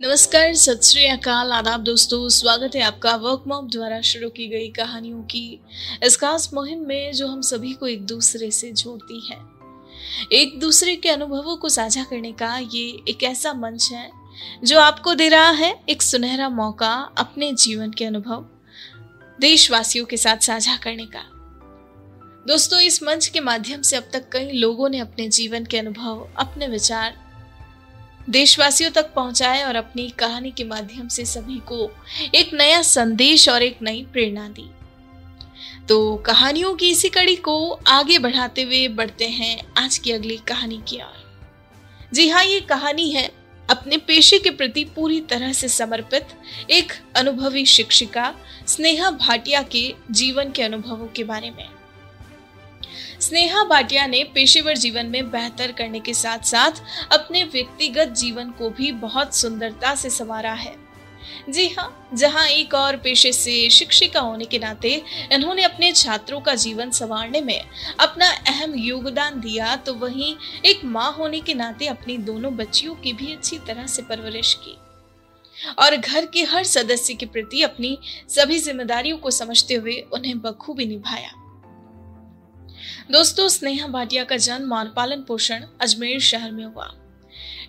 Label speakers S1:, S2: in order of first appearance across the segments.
S1: नमस्कार, सत श्री अकाल। आदाब दोस्तों, स्वागत है आपका वर्क मॉप द्वारा शुरू की गई कहानियों की। इस खास मुहिम में जो हम सभी को एक दूसरे से जोड़ती है। एक दूसरे के अनुभवों को साझा करने का ये एक ऐसा मंच है, जो आपको दे रहा है एक सुनहरा मौका अपने जीवन के अनुभव, देशवासियों के साथ साझा करने का। दोस्तों, इस मंच के माध्यम से अब तक कई लोगों ने अपने जीवन के अनुभव, अपने विचार देशवासियों तक पहुँचाए और अपनी कहानी के माध्यम से सभी को एक नया संदेश और एक नई प्रेरणा दी। तो कहानियों की इसी कड़ी को आगे बढ़ाते हुए बढ़ते हैं आज की अगली कहानी की ओर। जी हाँ ये कहानी है अपने पेशे के प्रति पूरी तरह से समर्पित एक अनुभवी शिक्षिका स्नेहा भाटिया के जीवन के अनुभवों के बारे में। स्नेहा भाटिया ने पेशेवर जीवन में बेहतर करने के साथ साथ अपने व्यक्तिगत जीवन को भी बहुत सुंदरता से संवारा है। जी हाँ जहाँ एक और पेशे से शिक्षिका होने के नाते इन्होंने अपने छात्रों का जीवन संवारने में अपना अहम योगदान दिया तो वहीं एक माँ होने के नाते अपनी दोनों बच्चियों की भी अच्छी तरह से परवरिश की। और घर के हर सदस्य के प्रति अपनी सभी जिम्मेदारियों को समझते हुए उन्हें बखूबी निभाया। दोस्तों, स्नेहा भाटिया का जन्म और पालन पोषण अजमेर शहर में हुआ।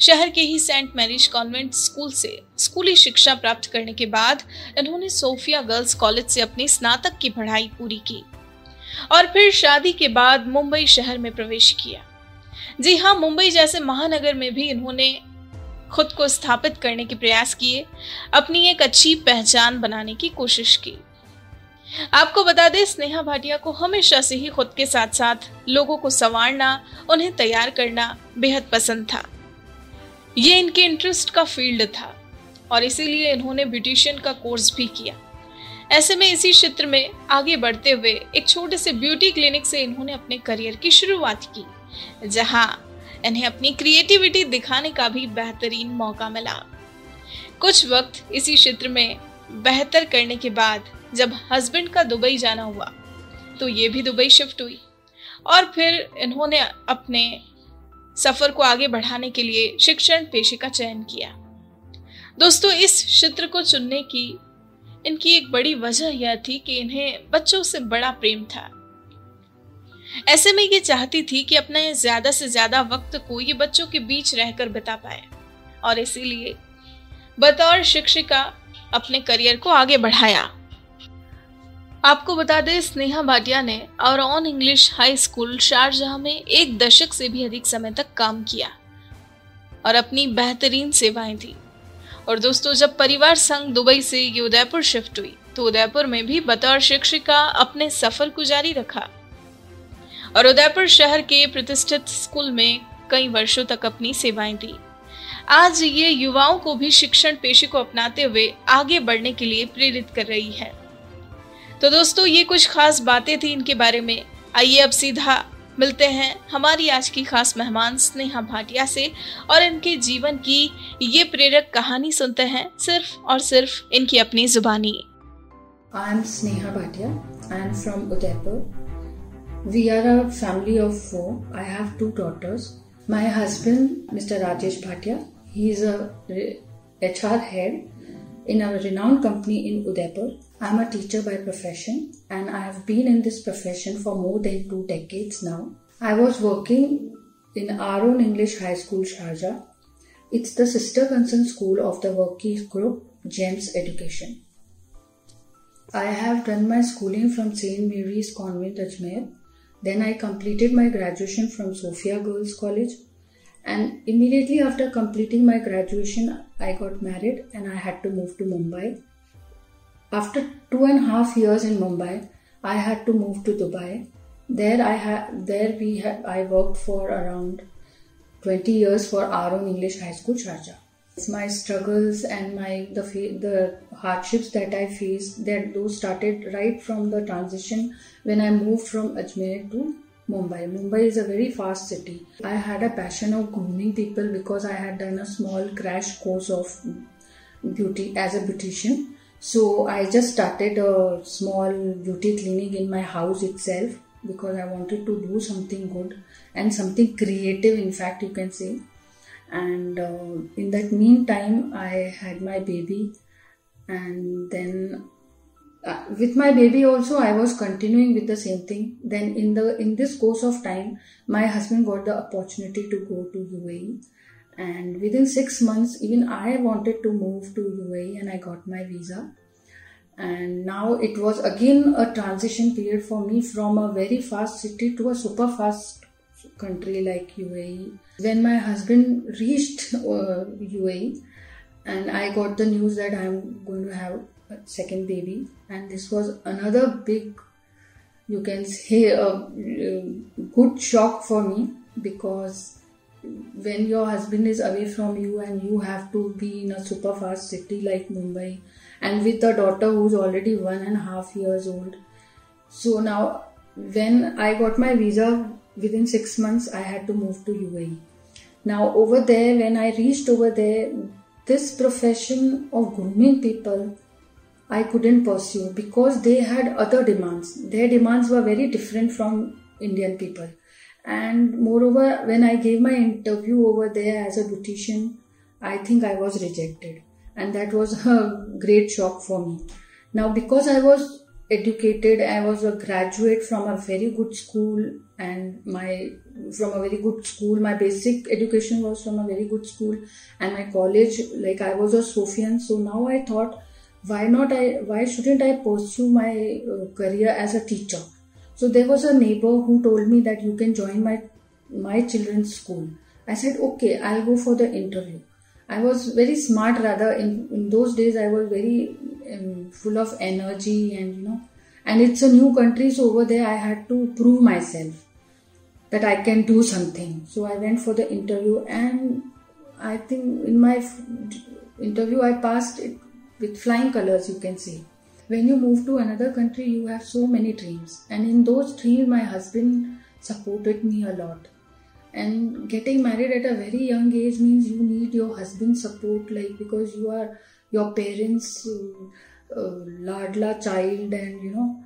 S1: शहर के ही सेंट मैरिज कॉन्वेंट स्कूल से स्कूली शिक्षा प्राप्त करने के बाद इन्होंने सोफिया गर्ल्स कॉलेज से अपनी स्नातक की पढ़ाई पूरी की और फिर शादी के बाद मुंबई शहर में प्रवेश किया। जी हाँ मुंबई जैसे महानगर में भी इन्होंने खुद को स्थापित करने के प्रयास किए, अपनी एक अच्छी पहचान बनाने की कोशिश की। आपको बता दें, स्नेहा भाटिया को हमेशा से ही खुद के साथ साथ लोगों को संवारना, उन्हें तैयार करना बेहद पसंद था। ये इनके इंटरेस्ट का फ़ील्ड था और इसीलिए इन्होंने ब्यूटिशियन का कोर्स भी किया। ऐसे में इसी क्षेत्र में आगे बढ़ते हुए एक छोटे से ब्यूटी क्लिनिक से इन्होंने अपने करियर की शुरुआत की, जहाँ इन्हें अपनी क्रिएटिविटी दिखाने का भी बेहतरीन मौका मिला। कुछ वक्त इसी क्षेत्र में बेहतर करने के बाद जब हस्बैंड का दुबई जाना हुआ तो ये भी दुबई शिफ्ट हुई। और फिर इन्होंने अपने सफ़र को आगे बढ़ाने के लिए शिक्षण पेशे का चयन किया। दोस्तों, इस क्षेत्र को चुनने की इनकी एक बड़ी वजह यह थी कि इन्हें बच्चों से बड़ा प्रेम था। ऐसे में ये चाहती थी कि अपना ज़्यादा से ज़्यादा वक्त को ये बच्चों के बीच रहकर बिता पाए और इसीलिए बतौर शिक्षिका अपने करियर को आगे बढ़ाया। आपको बता दें, स्नेहा भाटिया ने Our Own English High School Sharjah में एक दशक से भी अधिक समय तक काम किया और अपनी बेहतरीन सेवाएँ दी और दोस्तों, जब परिवार संघ दुबई से ये उदयपुर शिफ्ट हुई तो उदयपुर में भी बतौर शिक्षिका अपने सफ़र को जारी रखा। और उदयपुर शहर के प्रतिष्ठित स्कूल में कई वर्षों तक अपनी सेवाएँ दी आज ये युवाओं को भी शिक्षण पेशे को अपनाते हुए आगे बढ़ने के लिए प्रेरित कर रही है। तो दोस्तों, ये कुछ खास बातें थी इनके बारे में। आइए अब सीधा मिलते हैं हमारी आज की खास मेहमान स्नेहा भाटिया से और इनके जीवन की ये प्रेरक कहानी सुनते हैं सिर्फ़ और सिर्फ़ इनकी अपनी जुबानी।
S2: I am Sneha Bhatia I am from Udaipur we are a family of four I have two daughters my husband mister Rajesh Bhatia he is a H head in a renowned company in Udaipur I'm a teacher by profession and I have been in this profession for more than two decades now. I was working in Our Own English High School, Sharjah. It's the sister concern school of the Varkey's Group, GEMS Education. I have done my schooling from St. Mary's Convent, Ajmer. Then I completed my graduation from Sophia Girls College. And immediately after completing my graduation, I got married and I had to move to Mumbai. After two and a half years in Mumbai, I had to move to Dubai. There I had there we had I worked for around 20 years for Our Own English High School, Sharjah. It's my struggles and my the the hardships that I faced that those started right from the transition when I moved from Ajmer to Mumbai. Mumbai is a very fast city. I had a passion of grooming people because I had done a small crash course of beauty as a beautician. So I just started a small beauty clinic in my house itself because I wanted to do something good and something creative, in fact, you can say. and uh, in that meantime i had my baby. And then uh, with my baby also i was continuing with the same thing. Then in the in this course of time my husband got the opportunity to go to uae and within 6 months even i wanted to move to uae and i got my visa and now it was again a transition period for me from a very fast city to a super fast country like UAE. When my husband reached uh, UAE, and I got the news that I'm going to have a second baby, and this was another big, you can say, a, a good shock for me because when your husband is away from you and you have to be in a super fast city like Mumbai and with a daughter who's already one and a half years old. So now, when I got my visa within six months, I had to move to UAE. Now, over there, when I reached over there, this profession of grooming people I couldn't pursue because they had other demands. Their demands were very different from Indian people. And moreover, when I gave my interview over there as a beautician, I think I was rejected. And that was a great shock for me. Now, because I was educated, I was a graduate from a very good school, and my from a very good school. My basic education was from a very good school, and my college, like I was a Sophian. So now I thought, why not I? Why shouldn't I pursue my uh, career as a teacher? So there was a neighbor who told me that you can join my my children's school. I said, okay, I'll go for the interview. I was very smart rather in, in those days I was very um, full of energy and you know and it's a new country so over there I had to prove myself that I can do something so I went for the interview and I think in my interview I passed it with flying colors you can say when you move to another country you have so many dreams. And in those dreams my husband supported me a lot. And getting married at a very young age means you need your husband's support like because you are your parents uh, uh, ladla child and you know.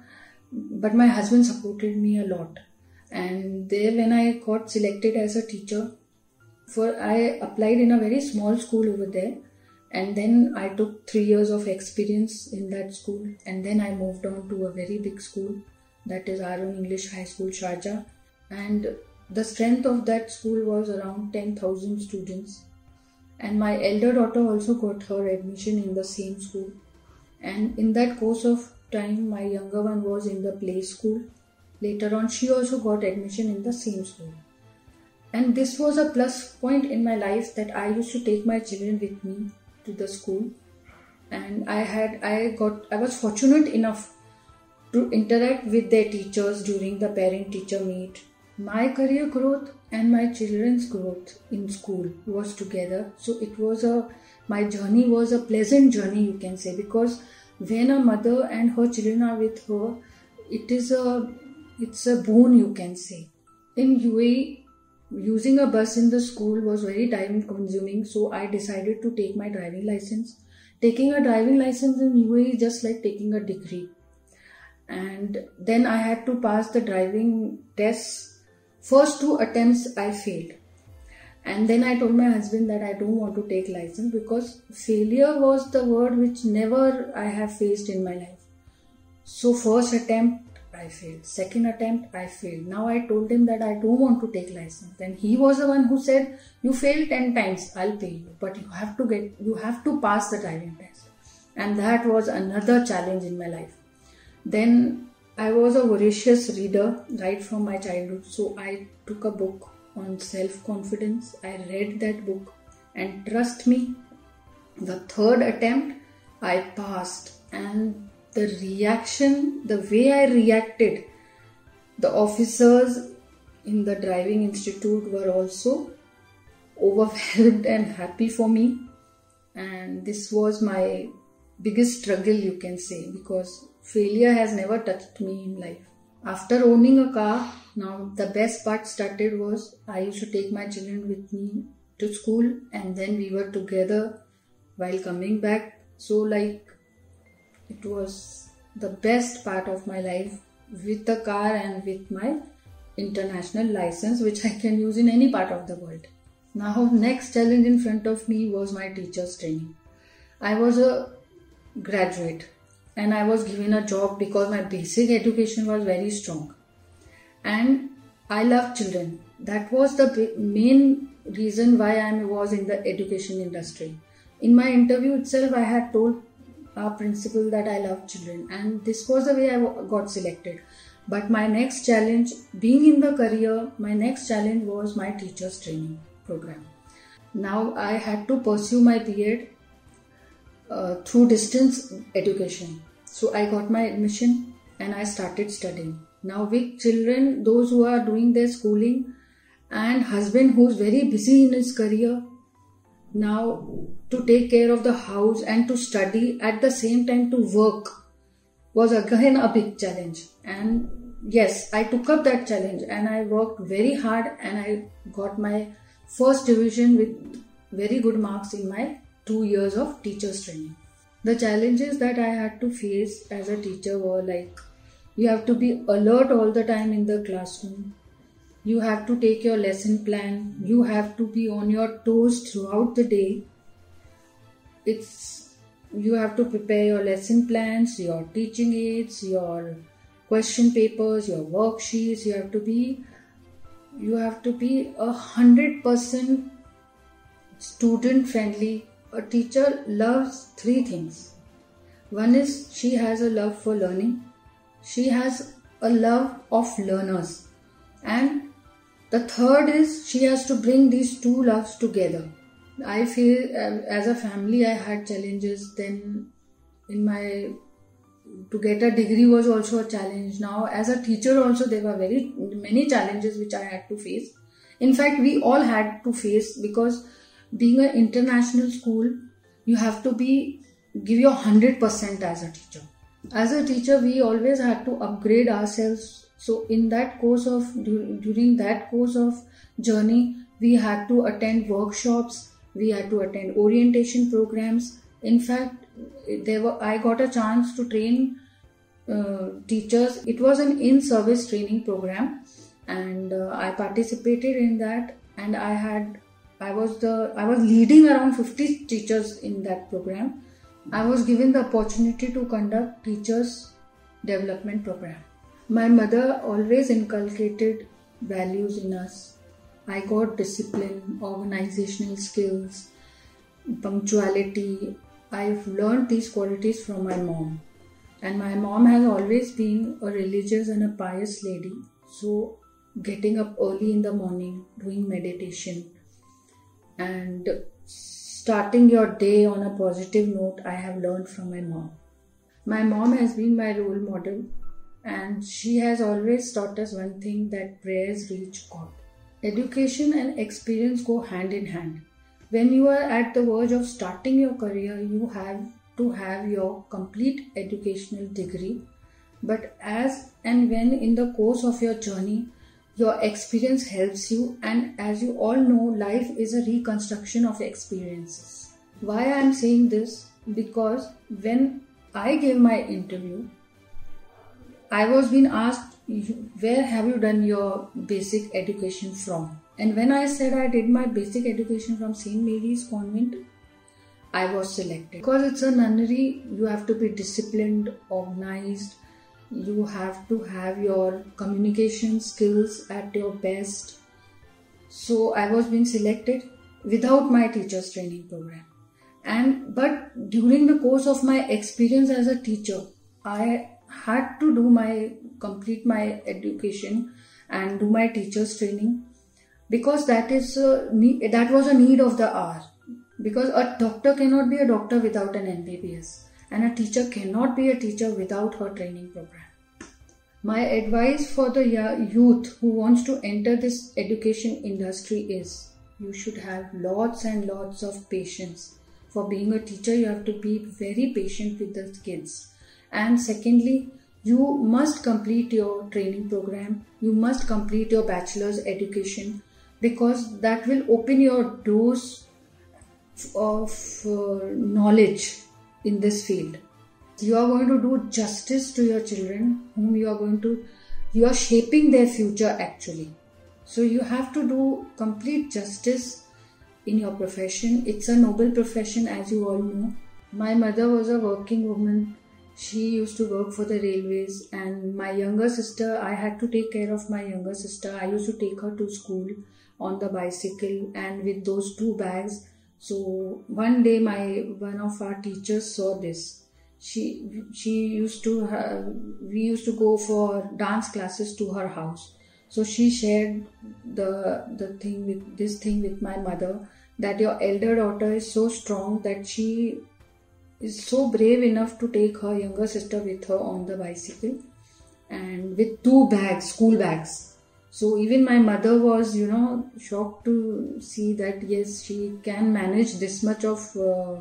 S2: But my husband supported me a lot. And there when i got selected as a teacher for i applied in a very small school over there and then i took 3 years of experience in that school and then i moved on to a very big school that is Our Own English High School Sharjah and the strength of that school was around 10,000 students. And my elder daughter also got her admission in the same school. And in that course of time, my younger one was in the play school. Later on, she also got admission in the same school. And this was a plus point in my life that I used to take my children with me to the school. And I had, I got, I was fortunate enough to interact with their teachers during the parent teacher meet. My career growth and my children's growth in school was together. So it was a my journey was a pleasant journey you can say because when a mother and her children are with her it is a it's a boon you can say. In UAE using a bus in the school was very time consuming so i decided to take my driving license taking a driving license in UAE is just like taking a degree and then i had to pass the driving tests First two attempts I failed. And then I told my husband that I don't want to take license because failure was the word which never I have faced in my life. So first attempt I failed. Second attempt I failed. Now I told him that I don't want to take license. Then he was the one who said, "You failed ten times. I'll pay you, but you have to get, you have to pass the driving test." And that was another challenge in my life. Then I was a voracious reader right from my childhood, so I took a book on self confidence. I read that book, and trust me, the third attempt I passed, and the reaction, the way I reacted, the officers in the driving institute were also overwhelmed and happy for me. And this was my biggest struggle, you can say, because failure has never touched me in life. After owning a car, now the best part started was I used to take my children with me to school and then we were together while coming back. So, like, it was the best part of my life with the car and with my international license, which I can use in any part of the world. Now, next challenge in front of me was my teacher's training. I was a graduate and I was given a job because my basic education was very strong. And I love children. That was the main reason why I was in the education industry. In my interview itself, I had told our principal that I love children, and this was the way I got selected. But my next challenge, being in the career, my next challenge was my teacher's training program. Now I had to pursue my B.Ed uh, through distance education. So I got my admission and I started studying. Now with children, those who are doing their schooling, and husband who's very busy in his career, now to take care of the house and to study at the same time to work was again a big challenge. And yes, I took up that challenge and I worked very hard and I got my first division with very good marks in my two years of teacher's training. The challenges that I had to face as a teacher were like you have to be alert all the time in the classroom. You have to take your lesson plan. You have to be on your toes throughout the day. It's you have to prepare your lesson plans, your teaching aids, your question papers, your worksheets. You have to be you have to be a hundred percent student friendly. A teacher loves three things. One is she has a love for learning. She has a love of learners. And the third is she has to bring these two loves together. I feel um, as a family I had challenges. Then in my to get a degree was also a challenge. Now as a teacher also there were very many challenges which I had to face. In fact, we all had to face because being an international school, you have to be give your hundred percent as a teacher. As a teacher, we always had to upgrade ourselves so in that course of during that course of journey we had to attend workshops we had to attend orientation programs. In fact there were i got a chance to train uh, teachers. It was an in service training program and uh, i participated in that and i had i was the i was leading around 50 teachers in that program. I was given the opportunity to conduct teachers development program. My mother always inculcated values in us. I got discipline, organizational skills, punctuality. I've learned these qualities from my mom. And my mom has always been a religious and a pious lady. So, getting up early in the morning, doing meditation, and starting your day on a positive note, I have learned from my mom. My mom has been my role model and she has always taught us one thing that prayers reach God. Education and experience go hand in hand. When you are at the verge of starting your career, you have to have your complete educational degree. But as and when in the course of your journey, your experience helps you, and as you all know, life is a reconstruction of experiences. Why I am saying this? Because when I gave my interview, I was being asked, where have you done your basic education from? And when I said I did my basic education from St. Mary's Convent, I was selected. Because it's a nunnery, you have to be disciplined, organized, you have to have your communication skills at your best. So I was being selected without my teacher's training program. And but during the course of my experience as a teacher, I had to do my complete my education and do my teachers training because that is that was a need of the hour. Because a doctor cannot be a doctor without an MBBS and a teacher cannot be a teacher without her training program. My advice for the youth who wants to enter this education industry is you should have lots and lots of patience. For being a teacher you have to be very patient with the kids and secondly you must complete your training program you must complete your bachelor's education because that will open your doors of uh, knowledge in this field you are going to do justice to your children whom you are going to you are shaping their future actually so you have to do complete justice in your profession. It's a noble profession, as you all know. My mother was a working woman. She used to work for the railways, and my younger sister, I had to take care of my younger sister. I used to take her to school on the bicycle and with those two bags. So one day, my one of our teachers saw this. She she used to we used to go for dance classes to her house so she shared the the thing with this thing with my mother that your elder daughter is so strong that she is so brave enough to take her younger sister with her on the bicycle and with two bags school bags. So even my mother was you know shocked to see that yes she can manage this much of uh,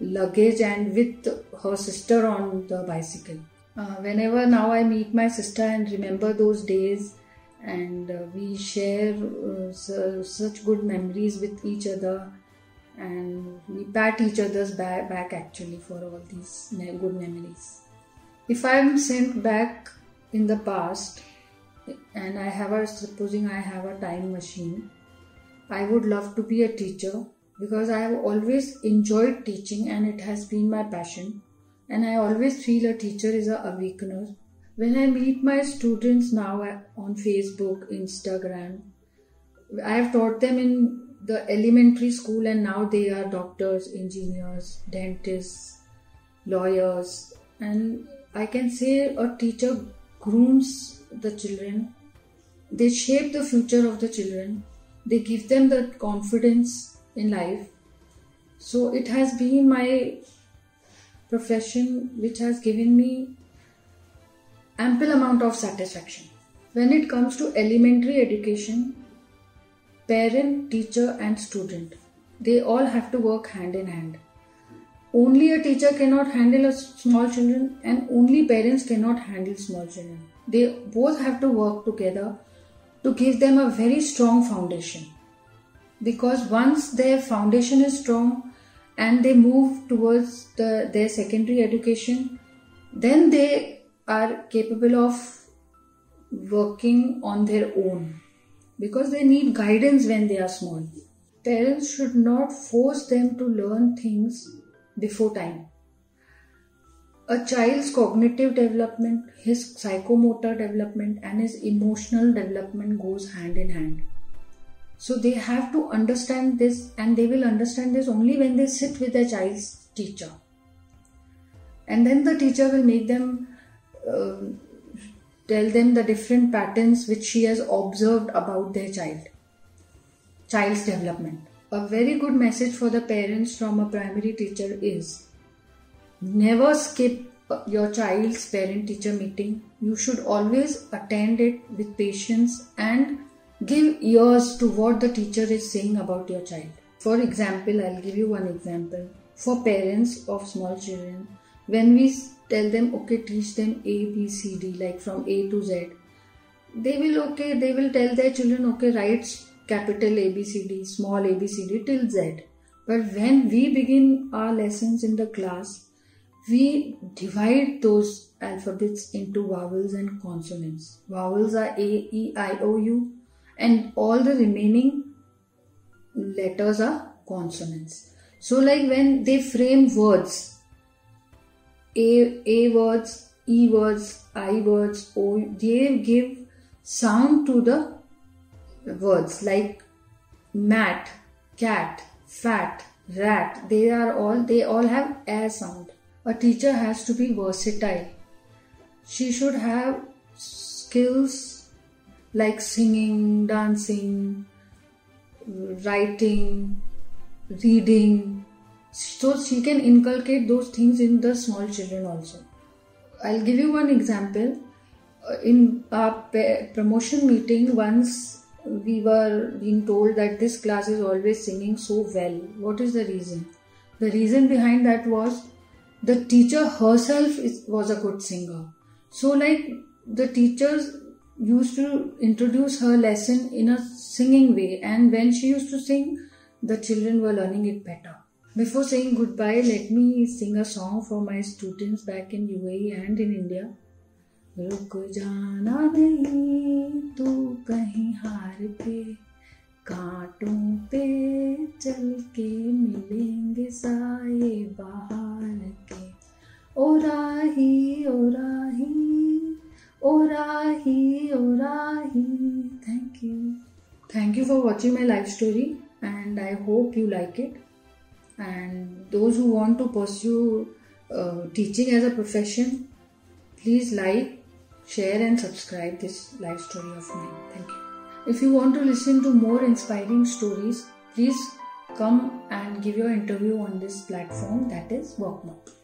S2: luggage and with her sister on the bicycle. Uh, whenever now i meet my sister and remember those days and uh, we share uh, such good memories with each other and we pat each other's back, actually for all these good memories. If i'm sent back in the past and i have a supposing i have a time machine i would love to be a teacher because i have always enjoyed teaching and it has been my passion. And i always feel a teacher is a awakener. When I meet my students now uh, on Facebook, Instagram, I have taught them in the elementary school and now they are doctors, engineers, dentists, lawyers. And I can say a teacher grooms the children, they shape the future of the children, they give them the confidence in life. So it has been my profession which has given me ample amount of satisfaction. When it comes to elementary education, parent, teacher, and student, they all have to work hand in hand. Only a teacher cannot handle small children, and only parents cannot handle small children. They both have to work together to give them a very strong foundation. Because once their foundation is strong and they move towards the, their secondary education, then they are capable of working on their own because they need guidance when they are small. Parents should not force them to learn things before time. A child's cognitive development, his psychomotor development, and his emotional development goes hand in hand. So they have to understand this, and they will understand this only when they sit with their child's teacher. And then the teacher will make them uh, tell them the different patterns which she has observed about their child. Child's development. A very good message for the parents from a primary teacher is never skip your child's parent teacher meeting. You should always attend it with patience and give ears to what the teacher is saying about your child. For example i'll give you one example. For parents of small children when we tell them okay teach them a b c d like from a to z they will okay they will tell their children okay write capital a b c d small a b c d till z. But when we begin our lessons in the class we divide those alphabets into vowels and consonants. Vowels are a e i o u and all the remaining letters are consonants. So like when they frame words a, A words, E words, I words, O, they give sound to the words like mat, cat, fat, rat. They are all, they all have a sound. A teacher has to be versatile. She should have skills like singing, dancing, writing, reading, so she can inculcate those things in the small children also. I'll give you one example. Uh, in our promotion meeting once we were being told that this class is always singing so well. What is the reason? The reason behind that was the teacher herself is, was a good singer. So like the teachers used to introduce her lesson in a singing way. And when she used to sing the children were learning it better before saying goodbye, let me sing a song for my students back in UAE and in India. रुक जाना नहीं तू कहीं हार पे कांटों पे चल के मिलेंगे साए बहार के ओ राही ओ राही ओ राही ओ राही thank you thank you for watching my life story and I hope you like it. And those who want to pursue uh, teaching as a profession, please like, share, and subscribe this life story of mine. Thank you. If you want to listen to more inspiring stories, please come and give your interview on this platform that is WorkMob.